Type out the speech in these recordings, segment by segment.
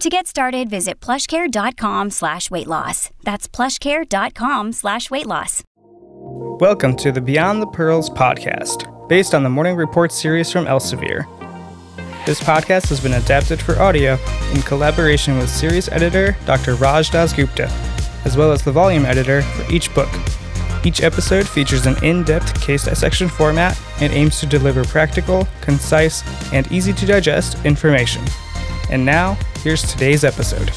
To get started, visit plushcare.com slash weight loss. That's plushcare.com slash weight loss. Welcome to the Beyond the Pearls podcast, based on the Morning Report series from Elsevier. This podcast has been adapted for audio in collaboration with series editor Dr. Raj Dasgupta, as well as the volume editor for each book. Each episode features an in depth case dissection format and aims to deliver practical, concise, and easy to digest information. And now, here's today's episode.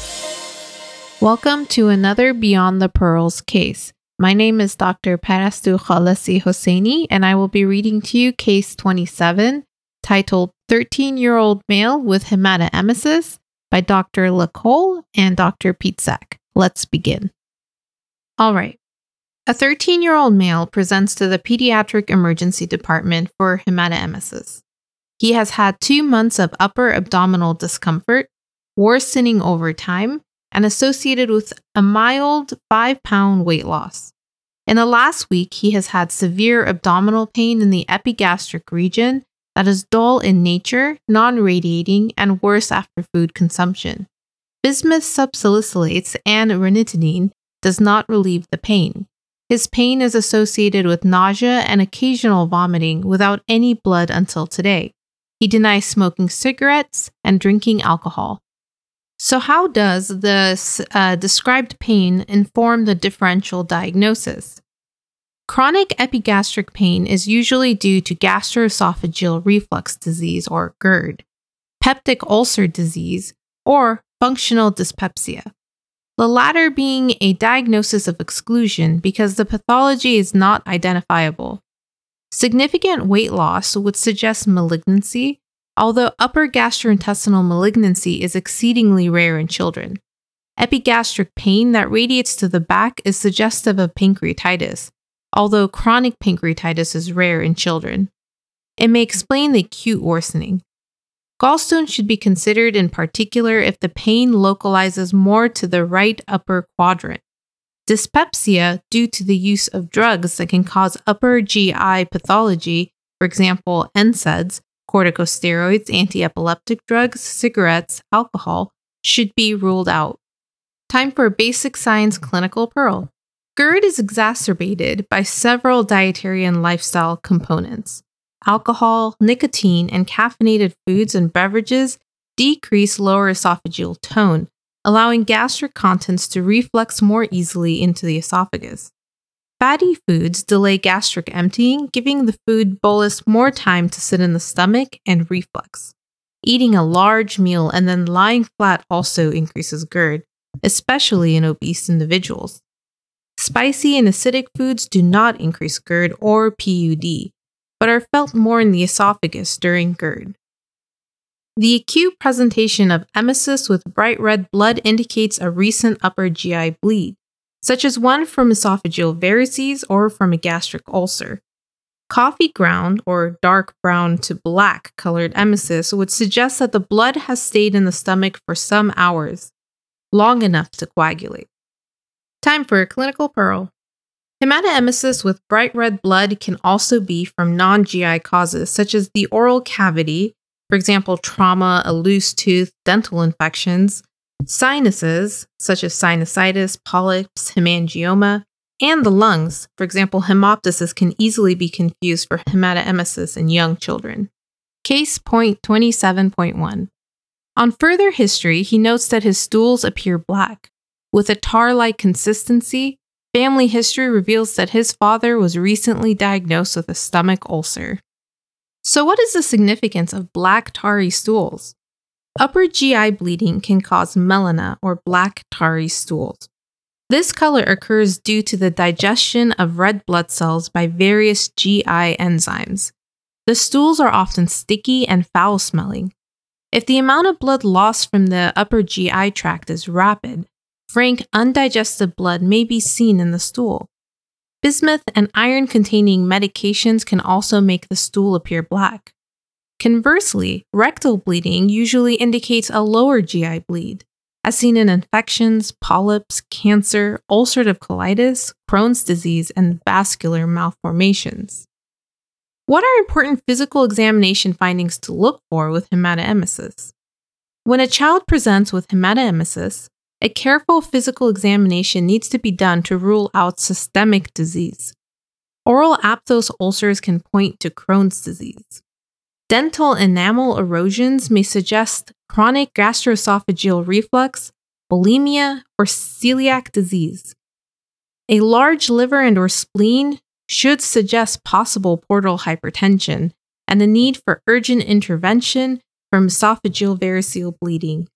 Welcome to another Beyond the Pearls case. My name is Dr. Parastou Khalessi Hosseini, and I will be reading to you case 27, titled 13 year old male with hematoemesis by Dr. Lacole and Dr. Pietsak. Let's begin. All right. A 13 year old male presents to the pediatric emergency department for hematemesis. He has had two months of upper abdominal discomfort, worsening over time, and associated with a mild 5 pound weight loss. In the last week, he has had severe abdominal pain in the epigastric region that is dull in nature, non radiating, and worse after food consumption. Bismuth subsalicylates and ranitidine does not relieve the pain. His pain is associated with nausea and occasional vomiting without any blood until today. He denies smoking cigarettes and drinking alcohol. So, how does this uh, described pain inform the differential diagnosis? Chronic epigastric pain is usually due to gastroesophageal reflux disease or GERD, peptic ulcer disease, or functional dyspepsia. The latter being a diagnosis of exclusion because the pathology is not identifiable. Significant weight loss would suggest malignancy, although upper gastrointestinal malignancy is exceedingly rare in children. Epigastric pain that radiates to the back is suggestive of pancreatitis, although chronic pancreatitis is rare in children. It may explain the acute worsening. Gallstones should be considered in particular if the pain localizes more to the right upper quadrant. Dyspepsia, due to the use of drugs that can cause upper GI pathology, for example, NSAIDs, corticosteroids, anti-epileptic drugs, cigarettes, alcohol, should be ruled out. Time for a basic science clinical pearl. GERD is exacerbated by several dietary and lifestyle components. Alcohol, nicotine, and caffeinated foods and beverages decrease lower esophageal tone, allowing gastric contents to reflux more easily into the esophagus. Fatty foods delay gastric emptying, giving the food bolus more time to sit in the stomach and reflux. Eating a large meal and then lying flat also increases GERD, especially in obese individuals. Spicy and acidic foods do not increase GERD or PUD, but are felt more in the esophagus during GERD. The acute presentation of emesis with bright red blood indicates a recent upper GI bleed, such as one from esophageal varices or from a gastric ulcer. Coffee ground or dark brown to black colored emesis would suggest that the blood has stayed in the stomach for some hours, long enough to coagulate. Time for a clinical pearl. Hematemesis with bright red blood can also be from non GI causes such as the oral cavity, for example, trauma, a loose tooth, dental infections, sinuses, such as sinusitis, polyps, hemangioma, and the lungs, for example, hemoptysis, can easily be confused for hematemesis in young children. Case point 27.1. On further history, he notes that his stools appear black, with a tar like consistency, family history reveals that his father was recently diagnosed with a stomach ulcer. So, what is the significance of black tarry stools? Upper GI bleeding can cause melena or black tarry stools. This color occurs due to the digestion of red blood cells by various GI enzymes. The stools are often sticky and foul smelling. If the amount of blood lost from the upper GI tract is rapid, frank undigested blood may be seen in the stool. Bismuth and iron containing medications can also make the stool appear black. Conversely, rectal bleeding usually indicates a lower GI bleed as seen in infections, polyps, cancer, ulcerative colitis, Crohn's disease, and vascular malformations. What are important physical examination findings to look for with hematoemesis? When a child presents with hematoemesis, a careful physical examination needs to be done to rule out systemic disease. Oral aphthous ulcers can point to Crohn's disease. Dental enamel erosions may suggest chronic gastroesophageal reflux, bulimia, or celiac disease. A large liver and or spleen should suggest possible portal hypertension and the need for urgent intervention from esophageal variceal bleeding.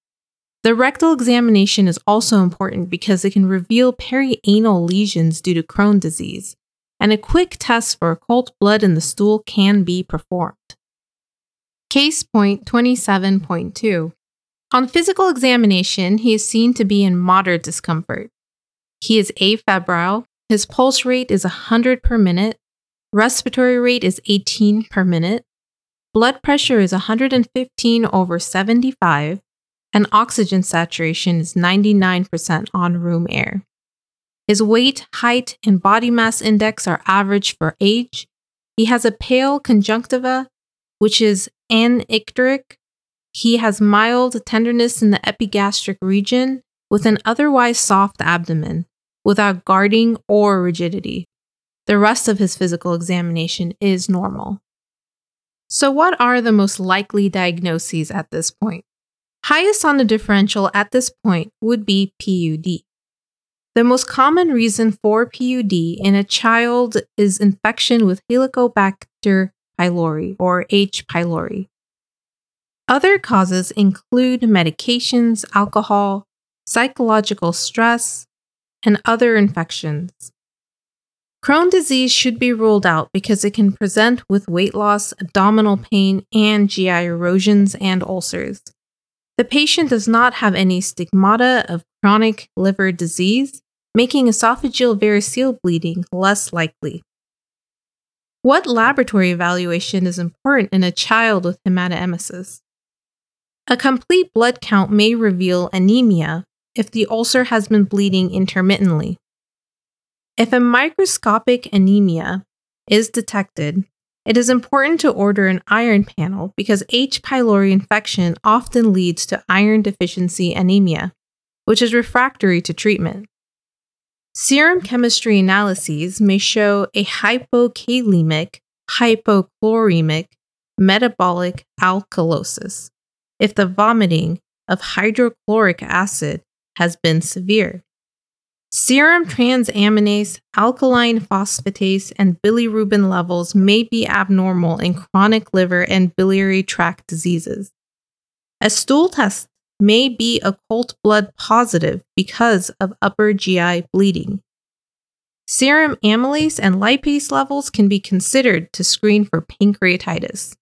The rectal examination is also important because it can reveal perianal lesions due to Crohn disease, and a quick test for occult blood in the stool can be performed. Case point 27.2. On physical examination, he is seen to be in moderate discomfort. He is afebrile, his pulse rate is 100 per minute, respiratory rate is 18 per minute, blood pressure is 115 over 75, and oxygen saturation is 99% on room air. His weight, height, and body mass index are average for age. He has a pale conjunctiva, which is anicteric. He has mild tenderness in the epigastric region with an otherwise soft abdomen, without guarding or rigidity. The rest of his physical examination is normal. So, what are the most likely diagnoses at this point? Highest on the differential at this point would be PUD. The most common reason for PUD in a child is infection with Helicobacter pylori or H. pylori. Other causes include medications, alcohol, psychological stress, and other infections. Crohn disease should be ruled out because it can present with weight loss, abdominal pain, and GI erosions and ulcers. The patient does not have any stigmata of chronic liver disease, making esophageal variceal bleeding less likely. What laboratory evaluation is important in a child with hematoemesis? A complete blood count may reveal anemia if the ulcer has been bleeding intermittently. If a microcytic anemia is detected, it is important to order an iron panel because H. pylori infection often leads to iron deficiency anemia, which is refractory to treatment. Serum chemistry analyses may show a hypokalemic, hypochloremic, metabolic alkalosis if the vomiting of hydrochloric acid has been severe. Serum transaminase, alkaline phosphatase, and bilirubin levels may be abnormal in chronic liver and biliary tract diseases. A stool test may be occult blood positive because of upper GI bleeding. Serum amylase and lipase levels can be considered to screen for pancreatitis.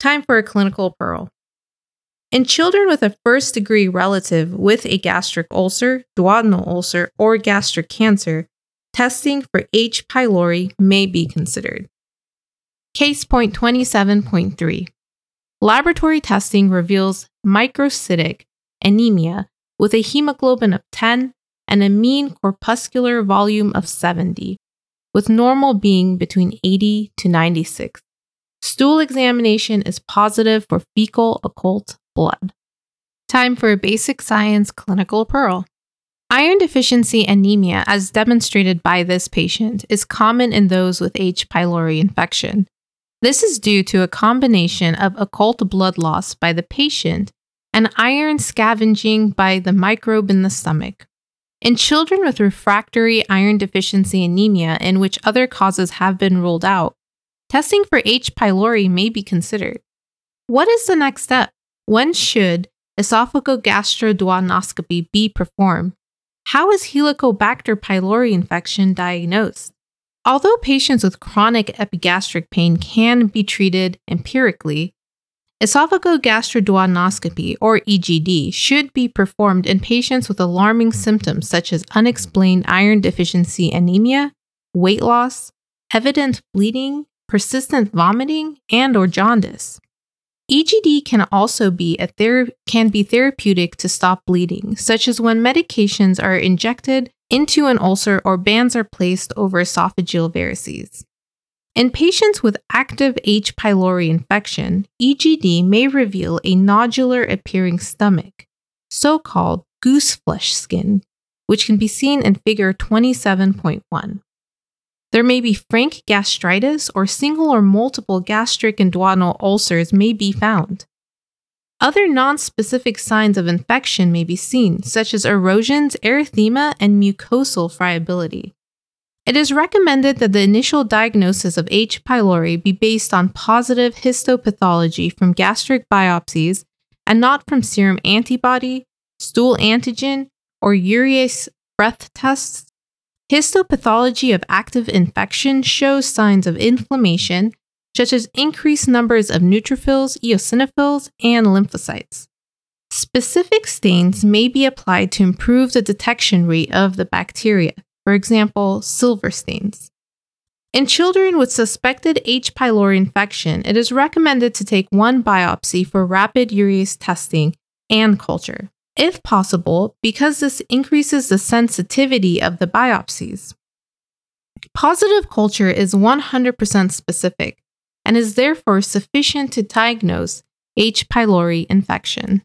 Time for a clinical pearl. In children with a first degree relative with a gastric ulcer, duodenal ulcer, or gastric cancer, testing for H. pylori may be considered. Case point 27.3 Laboratory testing reveals microcytic anemia with a hemoglobin of 10 and a mean corpuscular volume of 70, with normal being between 80 to 96. Stool examination is positive for fecal occult blood. Time for a basic science clinical pearl. Iron deficiency anemia, as demonstrated by this patient, is common in those with H. pylori infection. This is due to a combination of occult blood loss by the patient and iron scavenging by the microbe in the stomach. In children with refractory iron deficiency anemia, in which other causes have been ruled out, testing for H. pylori may be considered. What is the next step? When should esophagogastroduodenoscopy be performed? How is Helicobacter pylori infection diagnosed? Although patients with chronic epigastric pain can be treated empirically, esophagogastroduodenoscopy, or EGD, should be performed in patients with alarming symptoms such as unexplained iron deficiency anemia, weight loss, evident bleeding, persistent vomiting, and or jaundice. EGD can also be a ther- can be therapeutic to stop bleeding, such as when medications are injected into an ulcer or bands are placed over esophageal varices. In patients with active H. pylori infection, EGD may reveal a nodular appearing stomach, so called goose flesh skin, which can be seen in figure 27.1. There may be frank gastritis or single or multiple gastric and duodenal ulcers may be found. Other nonspecific signs of infection may be seen, such as erosions, erythema, and mucosal friability. It is recommended that the initial diagnosis of H. pylori be based on positive histopathology from gastric biopsies and not from serum antibody, stool antigen, or urease breath tests Histopathology of active infection shows signs of inflammation, such as increased numbers of neutrophils, eosinophils, and lymphocytes. Specific stains may be applied to improve the detection rate of the bacteria, for example, silver stains. In children with suspected H. pylori infection, it is recommended to take one biopsy for rapid urease testing and culture if possible, because this increases the sensitivity of the biopsies. Positive culture is 100% specific and is therefore sufficient to diagnose H. pylori infection.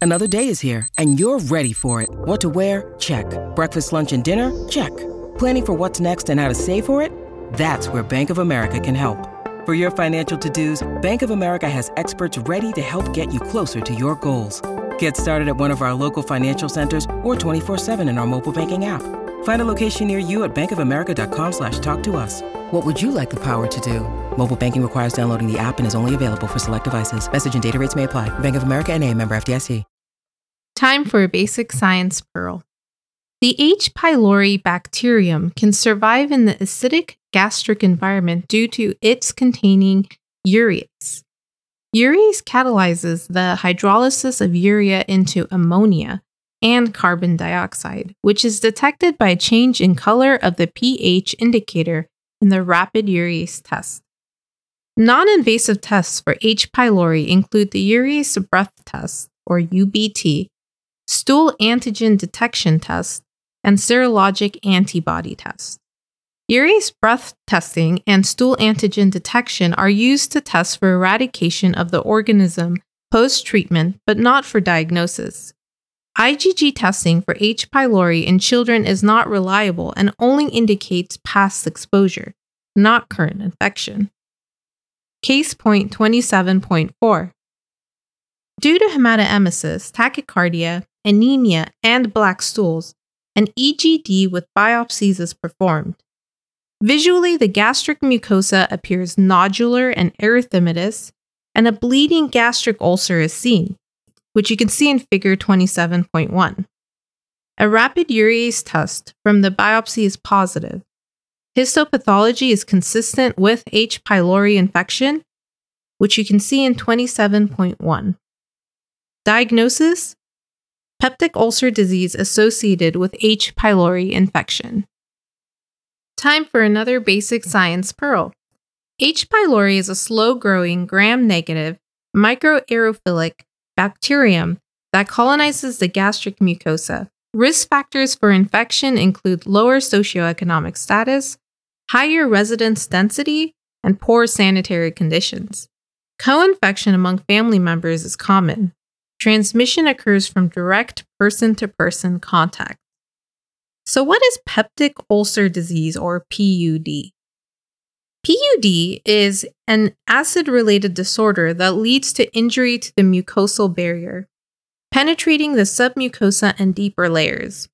Another day is here and you're ready for it. What to wear? Check. Breakfast, lunch, and dinner? Check. Planning for what's next and how to save for it? That's where Bank of America can help. For your financial to-dos, Bank of America has experts ready to help get you closer to your goals. Get started at one of our local financial centers or 24-7 in our mobile banking app. Find a location near you at bankofamerica.com slash talk to us. What would you like the power to do? Mobile banking requires downloading the app and is only available for select devices. Message and data rates may apply. Bank of America and a member FDIC. Time for a basic science pearl. The H. pylori bacterium can survive in the acidic gastric environment due to its containing urease. Urease catalyzes the hydrolysis of urea into ammonia and carbon dioxide, which is detected by a change in color of the pH indicator in the rapid urease test. Non invasive tests for H. pylori include the urease breath test, or UBT, stool antigen detection test, and serologic antibody test. Urease breath testing and stool antigen detection are used to test for eradication of the organism post treatment, but not for diagnosis. IgG testing for H. pylori in children is not reliable and only indicates past exposure, not current infection. Case point 27.4 Due to hematemesis, tachycardia, anemia, and black stools, an EGD with biopsies is performed. Visually, the gastric mucosa appears nodular and erythematous, and a bleeding gastric ulcer is seen, which you can see in figure 27.1. A rapid urease test from the biopsy is positive. Histopathology is consistent with H. pylori infection, which you can see in 27.1. Diagnosis Peptic ulcer disease associated with H. pylori infection. Time for another basic science pearl. H. pylori is a slow growing, gram negative, microaerophilic bacterium that colonizes the gastric mucosa. Risk factors for infection include lower socioeconomic status, higher residence density, and poor sanitary conditions. Co infection among family members is common. Transmission occurs from direct person to person contact. So, what is peptic ulcer disease or PUD? PUD is an acid related disorder that leads to injury to the mucosal barrier, penetrating the submucosa and deeper layers.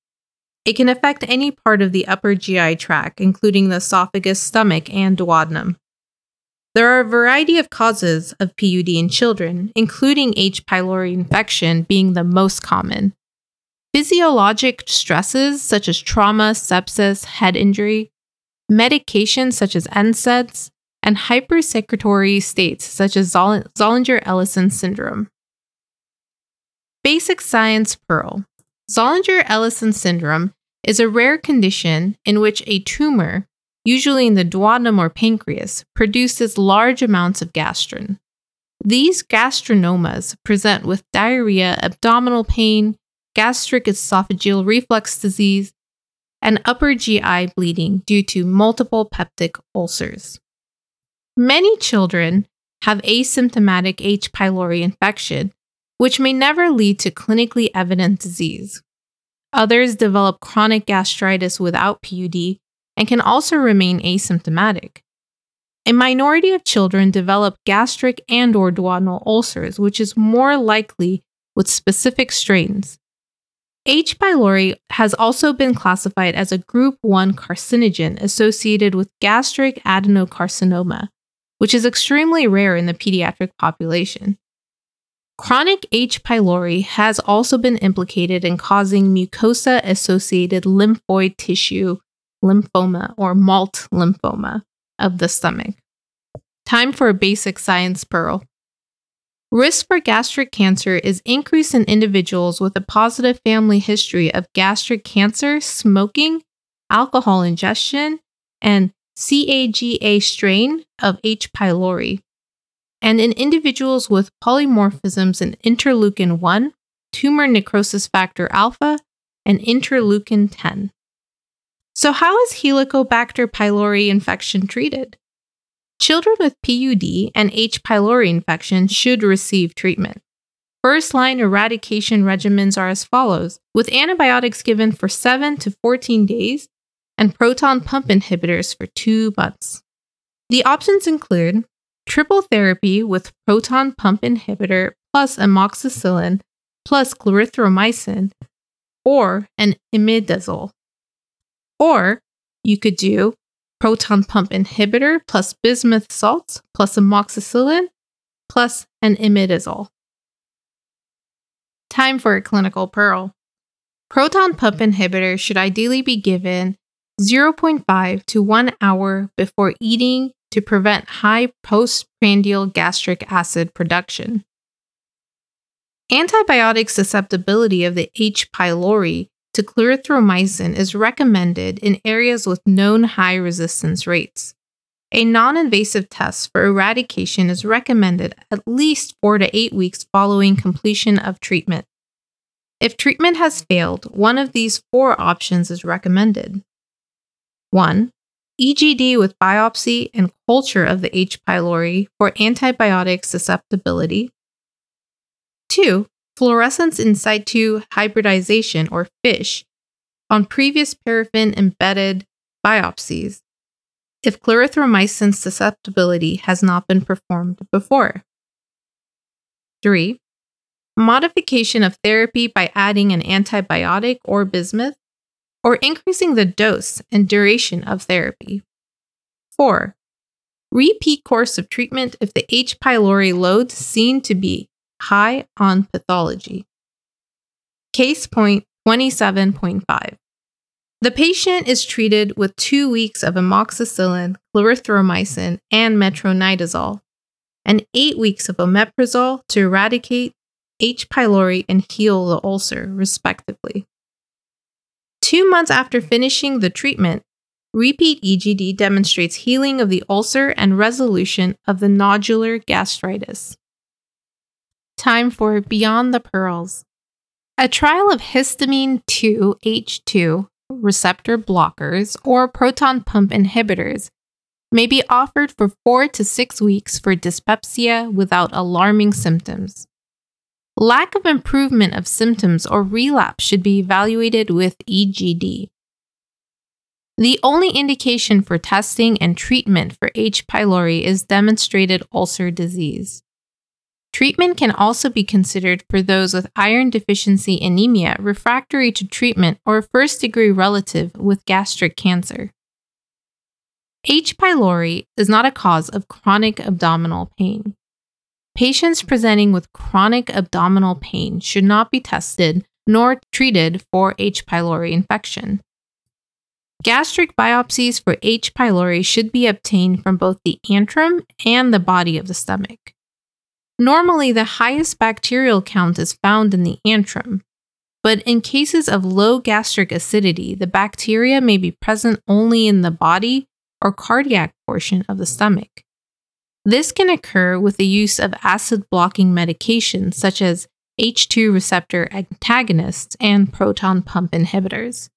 It can affect any part of the upper GI tract, including the esophagus, stomach, and duodenum. There are a variety of causes of PUD in children, including H. pylori infection being the most common. Physiologic stresses such as trauma, sepsis, head injury, medications such as NSAIDs, and hypersecretory states such as Zollinger Ellison syndrome. Basic Science Pearl Zollinger Ellison syndrome is a rare condition in which a tumor, usually in the duodenum or pancreas, produces large amounts of gastrin. These gastrinomas present with diarrhea, abdominal pain, gastric esophageal reflux disease, and upper GI bleeding due to multiple peptic ulcers. Many children have asymptomatic H. pylori infection, which may never lead to clinically evident disease. Others develop chronic gastritis without PUD and can also remain asymptomatic. A minority of children develop gastric and or duodenal ulcers, which is more likely with specific strains. H. pylori has also been classified as a group 1 carcinogen associated with gastric adenocarcinoma, which is extremely rare in the pediatric population. Chronic H. pylori has also been implicated in causing mucosa associated lymphoid tissue lymphoma or MALT lymphoma of the stomach. Time for a basic science pearl. Risk for gastric cancer is increased in individuals with a positive family history of gastric cancer, smoking, alcohol ingestion, and CAGA strain of H. pylori, and in individuals with polymorphisms in interleukin 1, tumor necrosis factor alpha, and interleukin 10. So, how is Helicobacter pylori infection treated? Children with PUD and H. pylori infection should receive treatment. First line eradication regimens are as follows with antibiotics given for 7 to 14 days and proton pump inhibitors for 2 months. The options include triple therapy with proton pump inhibitor plus amoxicillin plus clarithromycin or an imidazole. Or you could do proton pump inhibitor plus bismuth salts plus amoxicillin plus an imidazole. Time for a clinical pearl. Proton pump inhibitor should ideally be given 0.5 to 1 hour before eating to prevent high postprandial gastric acid production. Antibiotic susceptibility of the H. pylori to clarithromycin is recommended in areas with known high resistance rates. A non invasive test for eradication is recommended at least 4 to 8 weeks following completion of treatment. If treatment has failed, one of these four options is recommended. 1. EGD with biopsy and culture of the H. pylori for antibiotic susceptibility. 2 fluorescence in situ hybridization, or FISH, on previous paraffin embedded biopsies if clarithromycin susceptibility has not been performed before. 3. Modification of therapy by adding an antibiotic or bismuth, or increasing the dose and duration of therapy. 4. Repeat course of treatment if the H. pylori load seen to be high on pathology. Case point 27.5. The patient is treated with two weeks of amoxicillin, clarithromycin, and metronidazole, and eight weeks of omeprazole to eradicate H. pylori and heal the ulcer, respectively. Two months after finishing the treatment, repeat EGD demonstrates healing of the ulcer and resolution of the nodular gastritis. Time for Beyond the Pearls. A trial of histamine 2 H2 receptor blockers or proton pump inhibitors may be offered for four to six weeks for dyspepsia without alarming symptoms. Lack of improvement of symptoms or relapse should be evaluated with EGD. The only indication for testing and treatment for H. pylori is demonstrated ulcer disease. Treatment can also be considered for those with iron deficiency anemia refractory to treatment or first degree relative with gastric cancer. H. pylori is not a cause of chronic abdominal pain. Patients presenting with chronic abdominal pain should not be tested nor treated for H. pylori infection. Gastric biopsies for H. pylori should be obtained from both the antrum and the body of the stomach. Normally, the highest bacterial count is found in the antrum, but in cases of low gastric acidity, the bacteria may be present only in the body or cardiac portion of the stomach. This can occur with the use of acid blocking medications such as H2 receptor antagonists and proton pump inhibitors.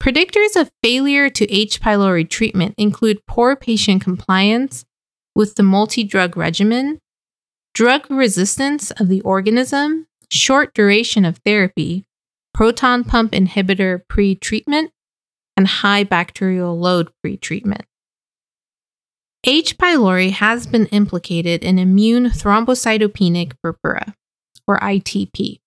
Predictors of failure to H. pylori treatment include poor patient compliance with the multi drug regimen, drug resistance of the organism, short duration of therapy, proton pump inhibitor pre treatment, and high bacterial load pre treatment. H. pylori has been implicated in immune thrombocytopenic purpura, or ITP.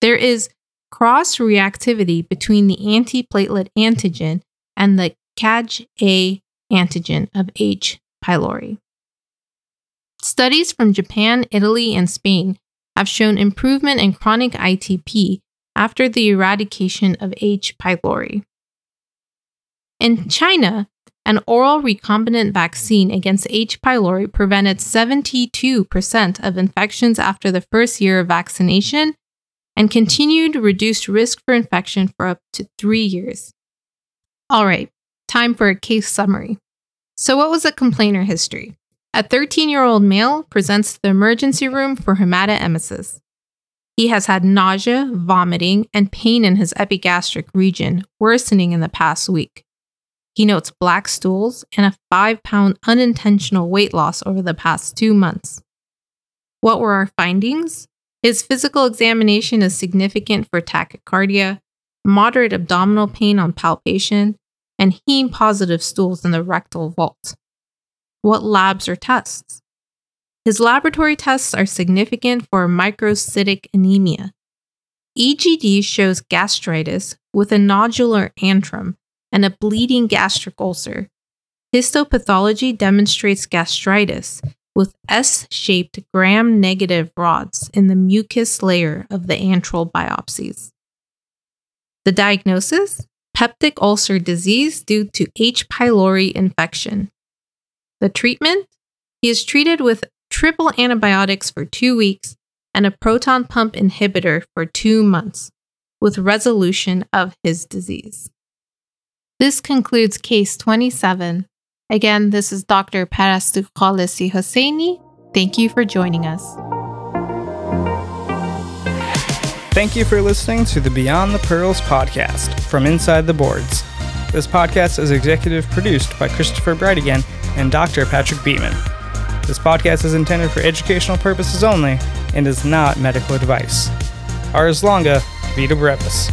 There is cross reactivity between the antiplatelet antigen and the CAG-A antigen of H. pylori. Studies from Japan, Italy, and Spain have shown improvement in chronic ITP after the eradication of H. pylori. In China, an oral recombinant vaccine against H. pylori prevented 72% of infections after the first year of vaccination and continued reduced risk for infection for up to three years. All right, time for a case summary. So, what was the complainer history? A 13 year old male presents to the emergency room for hematemesis. He has had nausea, vomiting, and pain in his epigastric region, worsening in the past week. He notes black stools and a 5 pound unintentional weight loss over the past two months. What were our findings? His physical examination is significant for tachycardia, moderate abdominal pain on palpation, and heme positive stools in the rectal vault what labs or tests. His laboratory tests are significant for microcytic anemia. EGD shows gastritis with a nodular antrum and a bleeding gastric ulcer. Histopathology demonstrates gastritis with S shaped gram negative rods in the mucus layer of the antral biopsies. The diagnosis? Peptic ulcer disease due to H. pylori infection. The treatment? He is treated with triple antibiotics for two weeks and a proton pump inhibitor for two months, with resolution of his disease. This concludes case 27. Again, this is Dr. Parastou Khalessi Hosseini. Thank you for joining us. Thank you for listening to the Beyond the Pearls podcast from Inside the Boards. This podcast is executive produced by Christopher Breitigan and Dr. Patrick Beatman. This podcast is intended for educational purposes only and is not medical advice. Ars longa, vita brevis.